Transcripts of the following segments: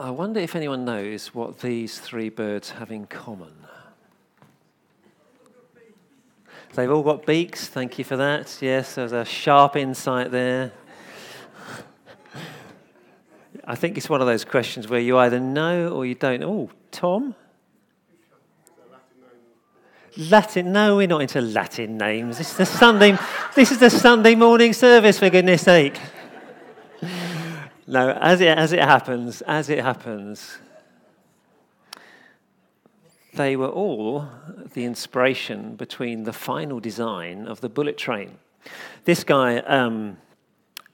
I wonder if anyone knows what these three birds have in common. They've all got beaks, thank you for that. Yes, there's a sharp insight there. I think it's one of those questions where you either know or you don't. Oh, Tom? Latin? No, we're not into Latin names. This is the Sunday. this is the Sunday morning service, for goodness' sake. No, as it as it happens, as it happens, they were all the inspiration between the final design of the bullet train. This guy. Um,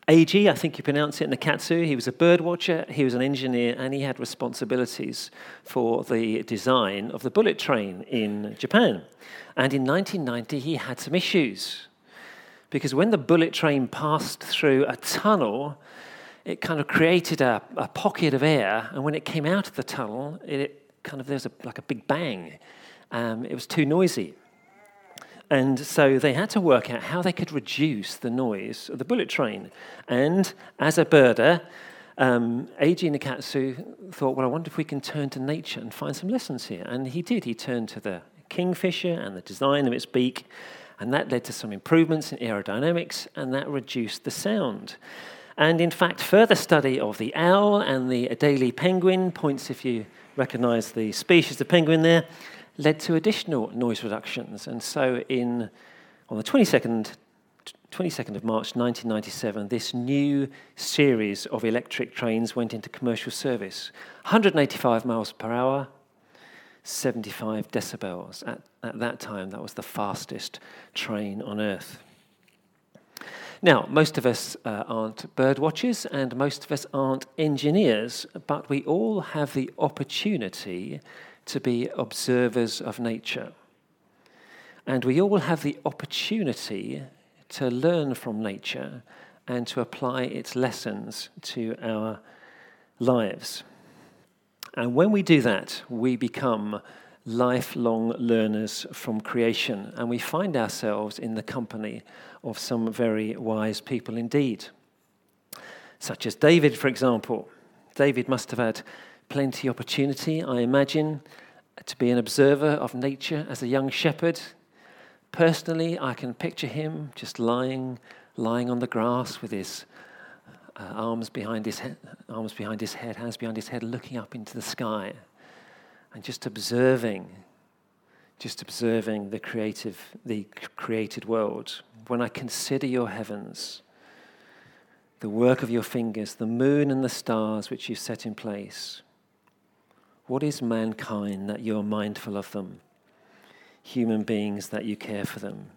Eiji, I think you pronounce it, Nakatsu. He was a bird watcher, he was an engineer, and he had responsibilities for the design of the bullet train in Japan. And in 1990, he had some issues. Because when the bullet train passed through a tunnel, it kind of created a, a pocket of air, and when it came out of the tunnel, it kind of, there was a, like a big bang. Um, it was too noisy. And so they had to work out how they could reduce the noise of the bullet train. And as a birder, um, Eiji Nakatsu thought, well, I wonder if we can turn to nature and find some lessons here. And he did. He turned to the kingfisher and the design of its beak, and that led to some improvements in aerodynamics, and that reduced the sound. And in fact, further study of the owl and the Adelie penguin points, if you recognize the species of penguin there, led to additional noise reductions. And so, in, on the 22nd, 22nd of March 1997, this new series of electric trains went into commercial service. 185 miles per hour, 75 decibels. At, at that time, that was the fastest train on Earth. Now, most of us uh, aren't bird watchers and most of us aren't engineers, but we all have the opportunity to be observers of nature. And we all have the opportunity to learn from nature and to apply its lessons to our lives. And when we do that, we become lifelong learners from creation, and we find ourselves in the company of some very wise people indeed. Such as David, for example. David must have had plenty opportunity, I imagine, to be an observer of nature as a young shepherd. Personally, I can picture him just lying, lying on the grass with his uh, arms behind his arms behind his head, hands behind his head, looking up into the sky, and just observing, just observing the creative, the created world. When I consider your heavens, the work of your fingers, the moon and the stars which you set in place what is mankind that you are mindful of them? Human beings that you care for them.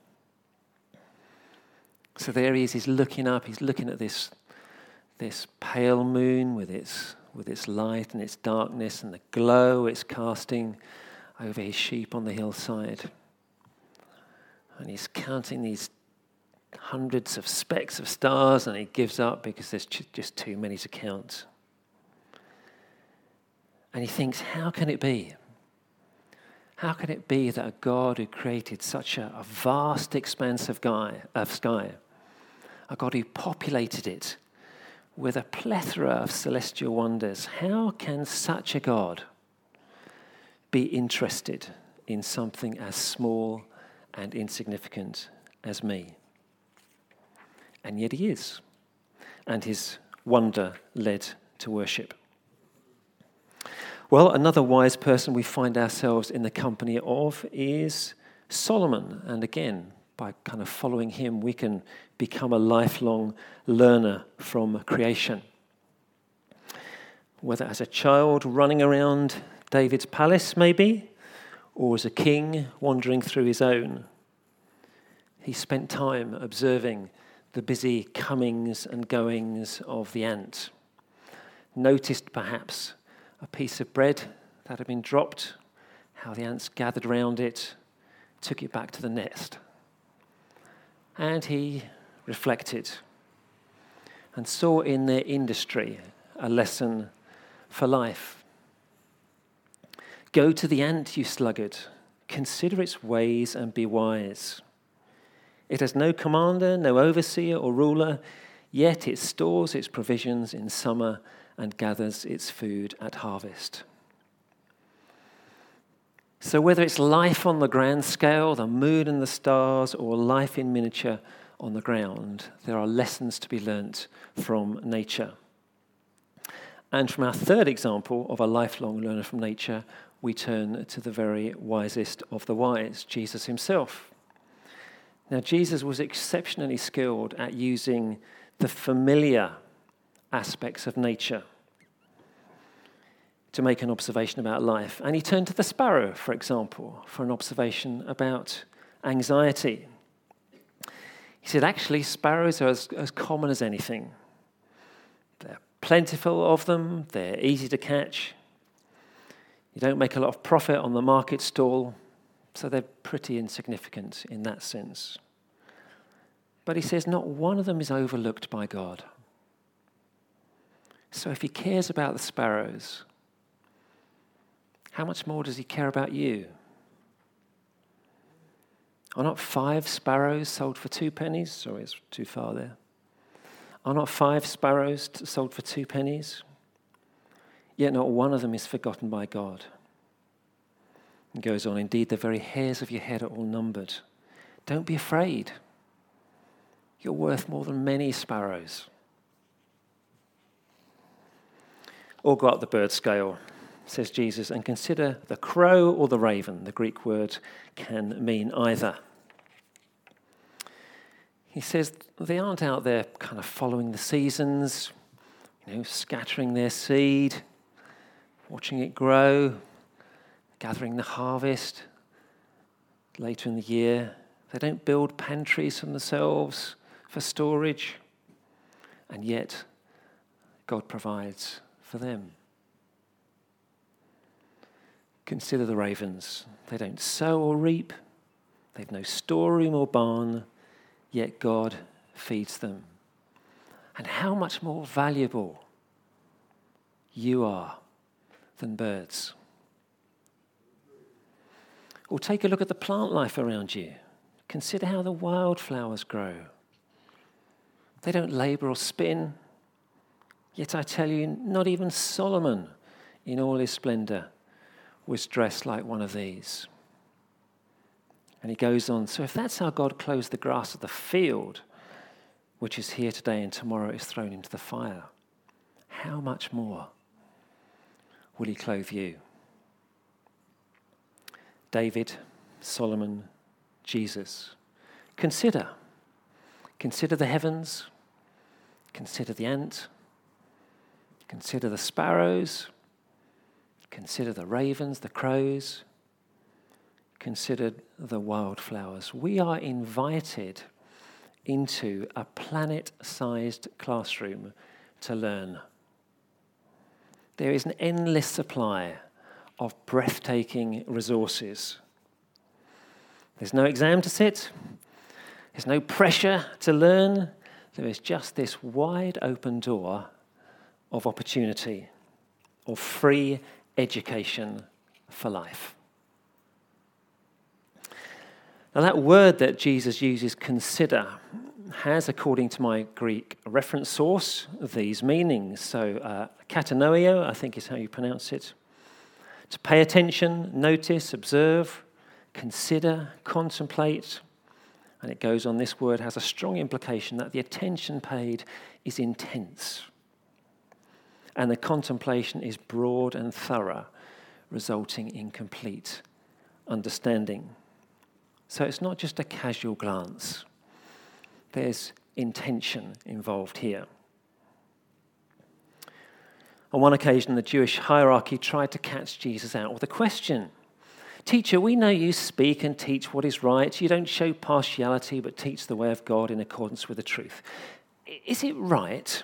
So there he is, he's looking up, he's looking at this, this pale moon with its, with its light and its darkness and the glow it's casting over his sheep on the hillside. And he's counting these hundreds of specks of stars and he gives up because there's just too many to count. And he thinks, how can it be? How can it be that a God who created such a, a vast expanse of, guy, of sky, a God who populated it with a plethora of celestial wonders, how can such a God be interested in something as small and insignificant as me? And yet he is. And his wonder led to worship. Well, another wise person we find ourselves in the company of is Solomon. And again, by kind of following him, we can become a lifelong learner from creation. Whether as a child running around David's palace, maybe, or as a king wandering through his own, he spent time observing the busy comings and goings of the ant. Noticed perhaps a piece of bread that had been dropped, how the ants gathered round it, took it back to the nest. And he reflected and saw in their industry a lesson for life. Go to the ant, you sluggard, consider its ways and be wise. It has no commander, no overseer or ruler, yet it stores its provisions in summer and gathers its food at harvest. So, whether it's life on the grand scale, the moon and the stars, or life in miniature on the ground, there are lessons to be learnt from nature. And from our third example of a lifelong learner from nature, we turn to the very wisest of the wise, Jesus himself. Now, Jesus was exceptionally skilled at using the familiar aspects of nature to make an observation about life. And he turned to the sparrow, for example, for an observation about anxiety. He said, actually, sparrows are as, as common as anything. They're plentiful of them, they're easy to catch. You don't make a lot of profit on the market stall, so they're pretty insignificant in that sense. But he says, not one of them is overlooked by God. So if he cares about the sparrows, how much more does he care about you? Are not five sparrows sold for two pennies? Sorry, it's too far there. Are not five sparrows sold for two pennies? Yet not one of them is forgotten by God. And goes on, indeed, the very hairs of your head are all numbered. Don't be afraid. You're worth more than many sparrows. Or go up the bird scale says Jesus, and consider the crow or the raven. The Greek word can mean either. He says they aren't out there kind of following the seasons, you know, scattering their seed, watching it grow, gathering the harvest later in the year. They don't build pantries for themselves for storage, and yet God provides for them. Consider the ravens. They don't sow or reap, they've no storeroom or barn, yet God feeds them. And how much more valuable you are than birds. Or take a look at the plant life around you. Consider how the wildflowers grow. They don't labor or spin. Yet I tell you, not even Solomon, in all his splendor, was dressed like one of these. And he goes on So if that's how God clothes the grass of the field, which is here today and tomorrow is thrown into the fire, how much more will he clothe you? David, Solomon, Jesus. Consider. Consider the heavens. Consider the ant. Consider the sparrows. Consider the ravens, the crows. Consider the wildflowers. We are invited into a planet sized classroom to learn. There is an endless supply of breathtaking resources. There's no exam to sit, there's no pressure to learn. There is just this wide open door of opportunity, of free education for life. Now, that word that Jesus uses, consider, has, according to my Greek reference source, these meanings. So, uh, katanoeo, I think is how you pronounce it. To pay attention, notice, observe, consider, contemplate. And it goes on, this word has a strong implication that the attention paid is intense and the contemplation is broad and thorough, resulting in complete understanding. So it's not just a casual glance, there's intention involved here. On one occasion, the Jewish hierarchy tried to catch Jesus out with a question Teacher, we know you speak and teach what is right. You don't show partiality, but teach the way of God in accordance with the truth. Is it right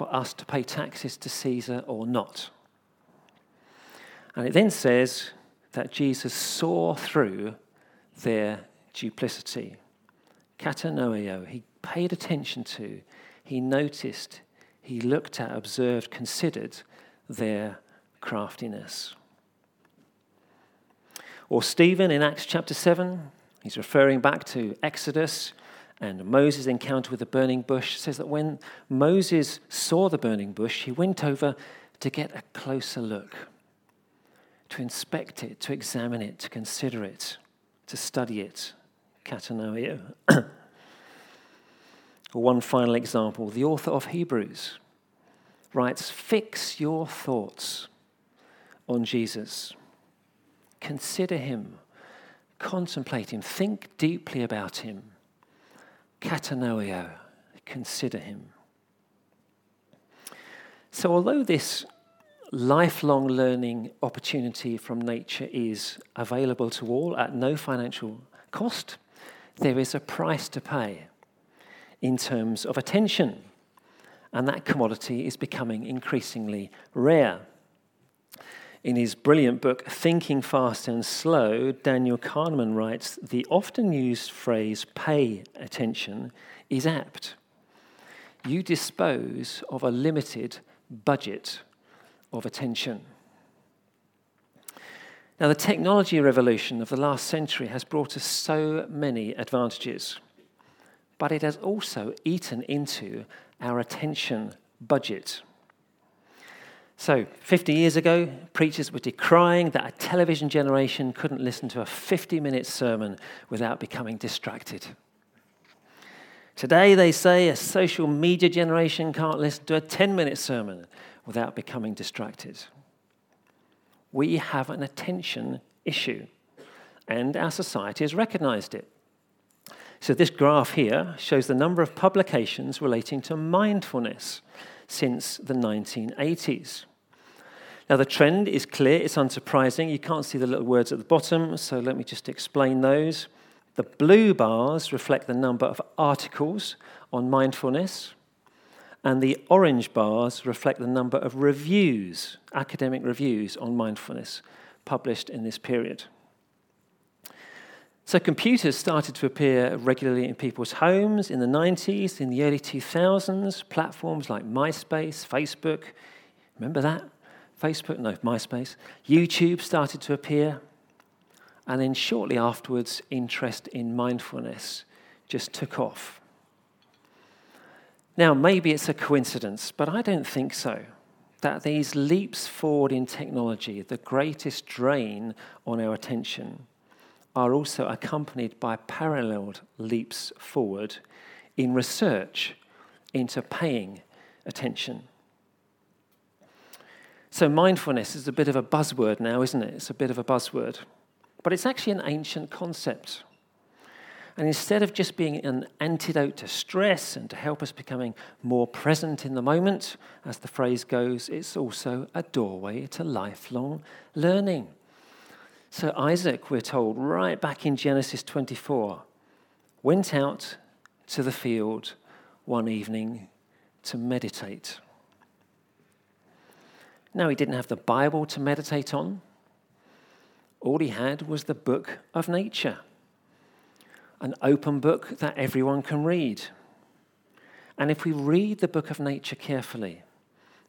for us to pay taxes to Caesar or not. And it then says that Jesus saw through their duplicity. Katanoeo, he paid attention to, he noticed, he looked at, observed, considered their craftiness. Or Stephen in Acts chapter 7, he's referring back to Exodus and Moses' encounter with the burning bush says that when Moses saw the burning bush, he went over to get a closer look, to inspect it, to examine it, to consider it, to study it. Katanoeo. One final example. The author of Hebrews writes Fix your thoughts on Jesus, consider him, contemplate him, think deeply about him katanoeo, consider him. So, although this lifelong learning opportunity from nature is available to all at no financial cost, there is a price to pay in terms of attention, and that commodity is becoming increasingly rare. In his brilliant book, Thinking Fast and Slow, Daniel Kahneman writes The often used phrase pay attention is apt. You dispose of a limited budget of attention. Now, the technology revolution of the last century has brought us so many advantages, but it has also eaten into our attention budget. So, 50 years ago, preachers were decrying that a television generation couldn't listen to a 50 minute sermon without becoming distracted. Today, they say a social media generation can't listen to a 10 minute sermon without becoming distracted. We have an attention issue, and our society has recognized it. So, this graph here shows the number of publications relating to mindfulness since the 1980s. Now, the trend is clear, it's unsurprising. You can't see the little words at the bottom, so let me just explain those. The blue bars reflect the number of articles on mindfulness, and the orange bars reflect the number of reviews, academic reviews on mindfulness published in this period. So, computers started to appear regularly in people's homes in the 90s, in the early 2000s. Platforms like MySpace, Facebook, remember that? Facebook, no, MySpace. YouTube started to appear. And then shortly afterwards, interest in mindfulness just took off. Now, maybe it's a coincidence, but I don't think so. That these leaps forward in technology, the greatest drain on our attention, are also accompanied by paralleled leaps forward in research into paying attention. So, mindfulness is a bit of a buzzword now, isn't it? It's a bit of a buzzword. But it's actually an ancient concept. And instead of just being an antidote to stress and to help us becoming more present in the moment, as the phrase goes, it's also a doorway to lifelong learning. So Isaac, we're told, right back in Genesis 24, went out to the field one evening to meditate. Now, he didn't have the Bible to meditate on. All he had was the book of nature, an open book that everyone can read. And if we read the book of nature carefully,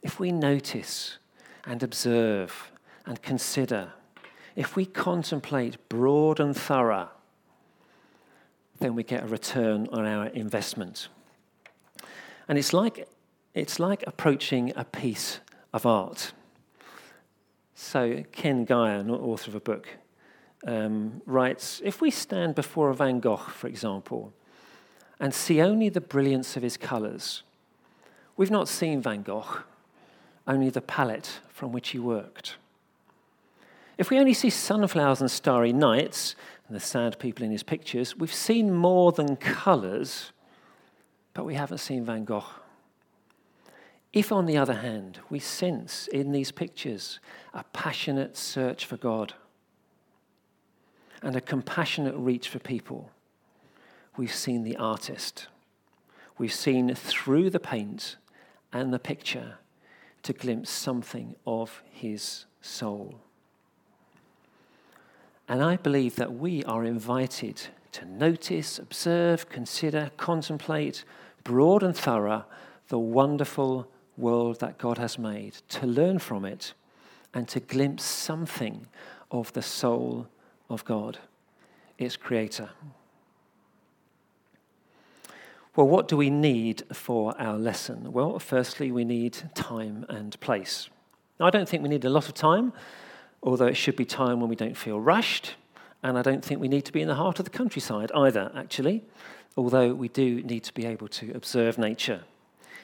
if we notice and observe and consider, if we contemplate broad and thorough, then we get a return on our investment. And it's like, it's like approaching a piece of art. So, Ken Gire, author of a book, um, writes If we stand before a Van Gogh, for example, and see only the brilliance of his colours, we've not seen Van Gogh, only the palette from which he worked. If we only see sunflowers and starry nights and the sad people in his pictures, we've seen more than colours, but we haven't seen Van Gogh. If, on the other hand, we sense in these pictures a passionate search for God and a compassionate reach for people, we've seen the artist. We've seen through the paint and the picture to glimpse something of his soul. And I believe that we are invited to notice, observe, consider, contemplate, broad and thorough, the wonderful world that God has made, to learn from it, and to glimpse something of the soul of God, its creator. Well, what do we need for our lesson? Well, firstly, we need time and place. I don't think we need a lot of time, although it should be time when we don't feel rushed. And I don't think we need to be in the heart of the countryside either, actually, although we do need to be able to observe nature.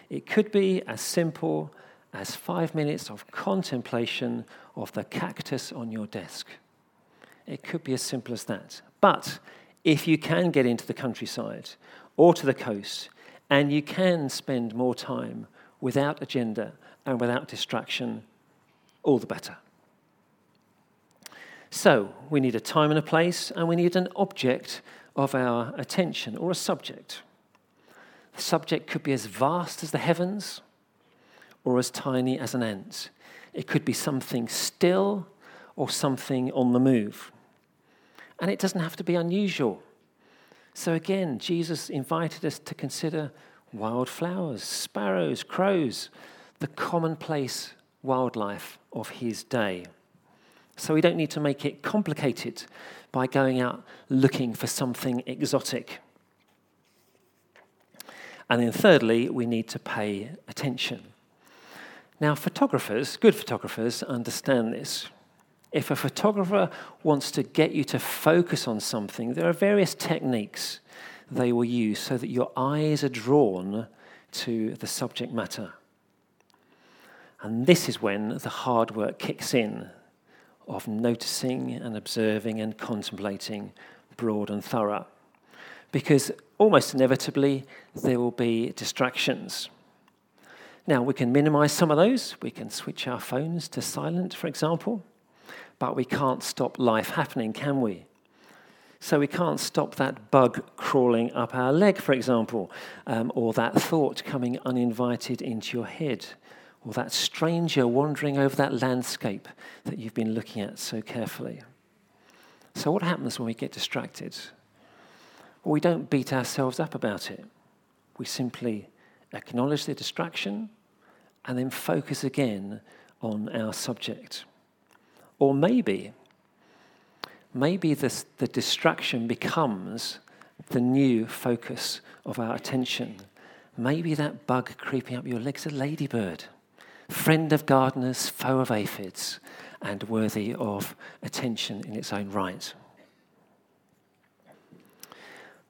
It could be as simple as five minutes of contemplation of the cactus on your desk. It could be as simple as that. But if you can get into the countryside or to the coast, and you can spend more time without agenda and without distraction, all the better. So, we need a time and a place, and we need an object of our attention or a subject. The subject could be as vast as the heavens or as tiny as an ant. It could be something still or something on the move. And it doesn't have to be unusual. So again, Jesus invited us to consider wildflowers, sparrows, crows, the commonplace wildlife of his day. So we don't need to make it complicated by going out looking for something exotic. And then, thirdly, we need to pay attention. Now, photographers, good photographers, understand this. If a photographer wants to get you to focus on something, there are various techniques they will use so that your eyes are drawn to the subject matter. And this is when the hard work kicks in of noticing and observing and contemplating broad and thorough. Because almost inevitably, there will be distractions. Now, we can minimize some of those. We can switch our phones to silent, for example. But we can't stop life happening, can we? So we can't stop that bug crawling up our leg, for example, um, or that thought coming uninvited into your head, or that stranger wandering over that landscape that you've been looking at so carefully. So, what happens when we get distracted? Well, we don't beat ourselves up about it. We simply acknowledge the distraction and then focus again on our subject. Or maybe, maybe this, the distraction becomes the new focus of our attention. Maybe that bug creeping up your leg is a ladybird, friend of gardeners, foe of aphids, and worthy of attention in its own right.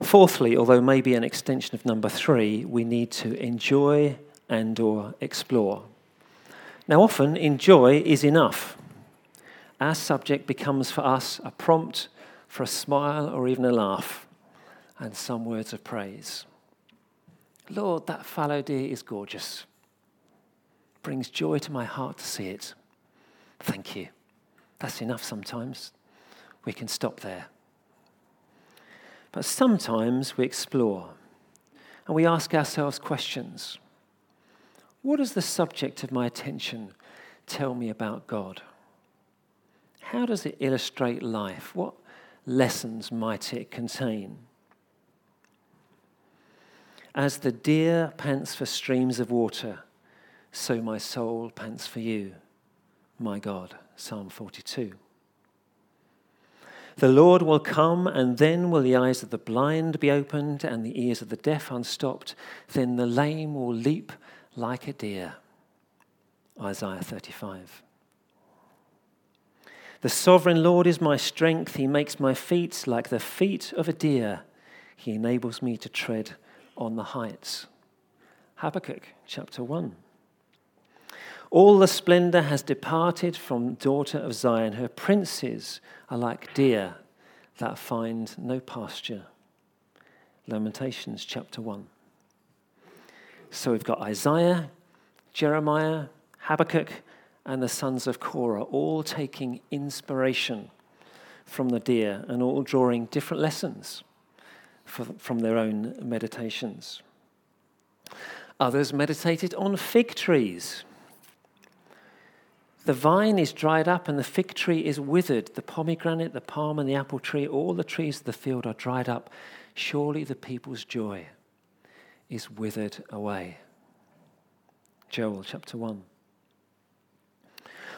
Fourthly, although maybe an extension of number three, we need to enjoy and or explore. Now often enjoy is enough our subject becomes for us a prompt for a smile or even a laugh and some words of praise. Lord, that fallow deer is gorgeous. Brings joy to my heart to see it. Thank you. That's enough sometimes. We can stop there. But sometimes we explore and we ask ourselves questions. What does the subject of my attention tell me about God? How does it illustrate life? What lessons might it contain? As the deer pants for streams of water, so my soul pants for you, my God. Psalm 42. The Lord will come, and then will the eyes of the blind be opened and the ears of the deaf unstopped. Then the lame will leap like a deer. Isaiah 35. The sovereign Lord is my strength. He makes my feet like the feet of a deer. He enables me to tread on the heights. Habakkuk chapter 1. All the splendor has departed from daughter of Zion. Her princes are like deer that find no pasture. Lamentations chapter 1. So we've got Isaiah, Jeremiah, Habakkuk, and the sons of Korah, all taking inspiration from the deer and all drawing different lessons from their own meditations. Others meditated on fig trees. The vine is dried up and the fig tree is withered. The pomegranate, the palm, and the apple tree, all the trees of the field are dried up. Surely the people's joy is withered away. Joel chapter 1.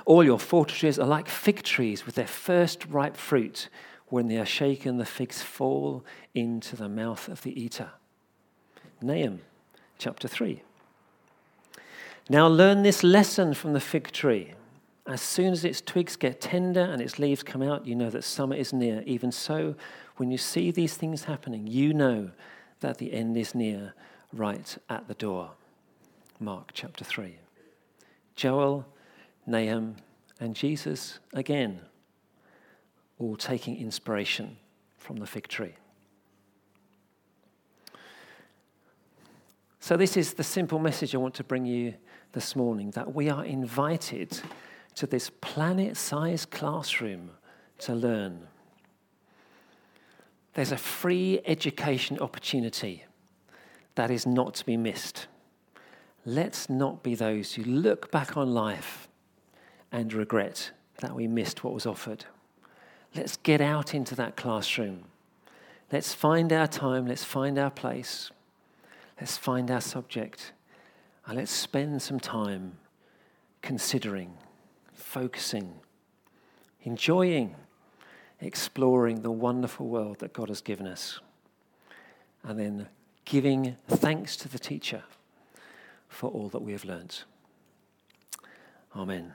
All your fortresses are like fig trees with their first ripe fruit. When they are shaken, the figs fall into the mouth of the eater. Nahum chapter 3. Now learn this lesson from the fig tree. As soon as its twigs get tender and its leaves come out, you know that summer is near. Even so, when you see these things happening, you know that the end is near, right at the door. Mark chapter 3. Joel, Nahum, and Jesus again, all taking inspiration from the fig tree. So, this is the simple message I want to bring you this morning that we are invited to this planet sized classroom to learn. There's a free education opportunity that is not to be missed. Let's not be those who look back on life and regret that we missed what was offered. Let's get out into that classroom. Let's find our time, let's find our place, let's find our subject, and let's spend some time considering, focusing, enjoying, exploring the wonderful world that God has given us, and then giving thanks to the teacher for all that we have learnt. Amen.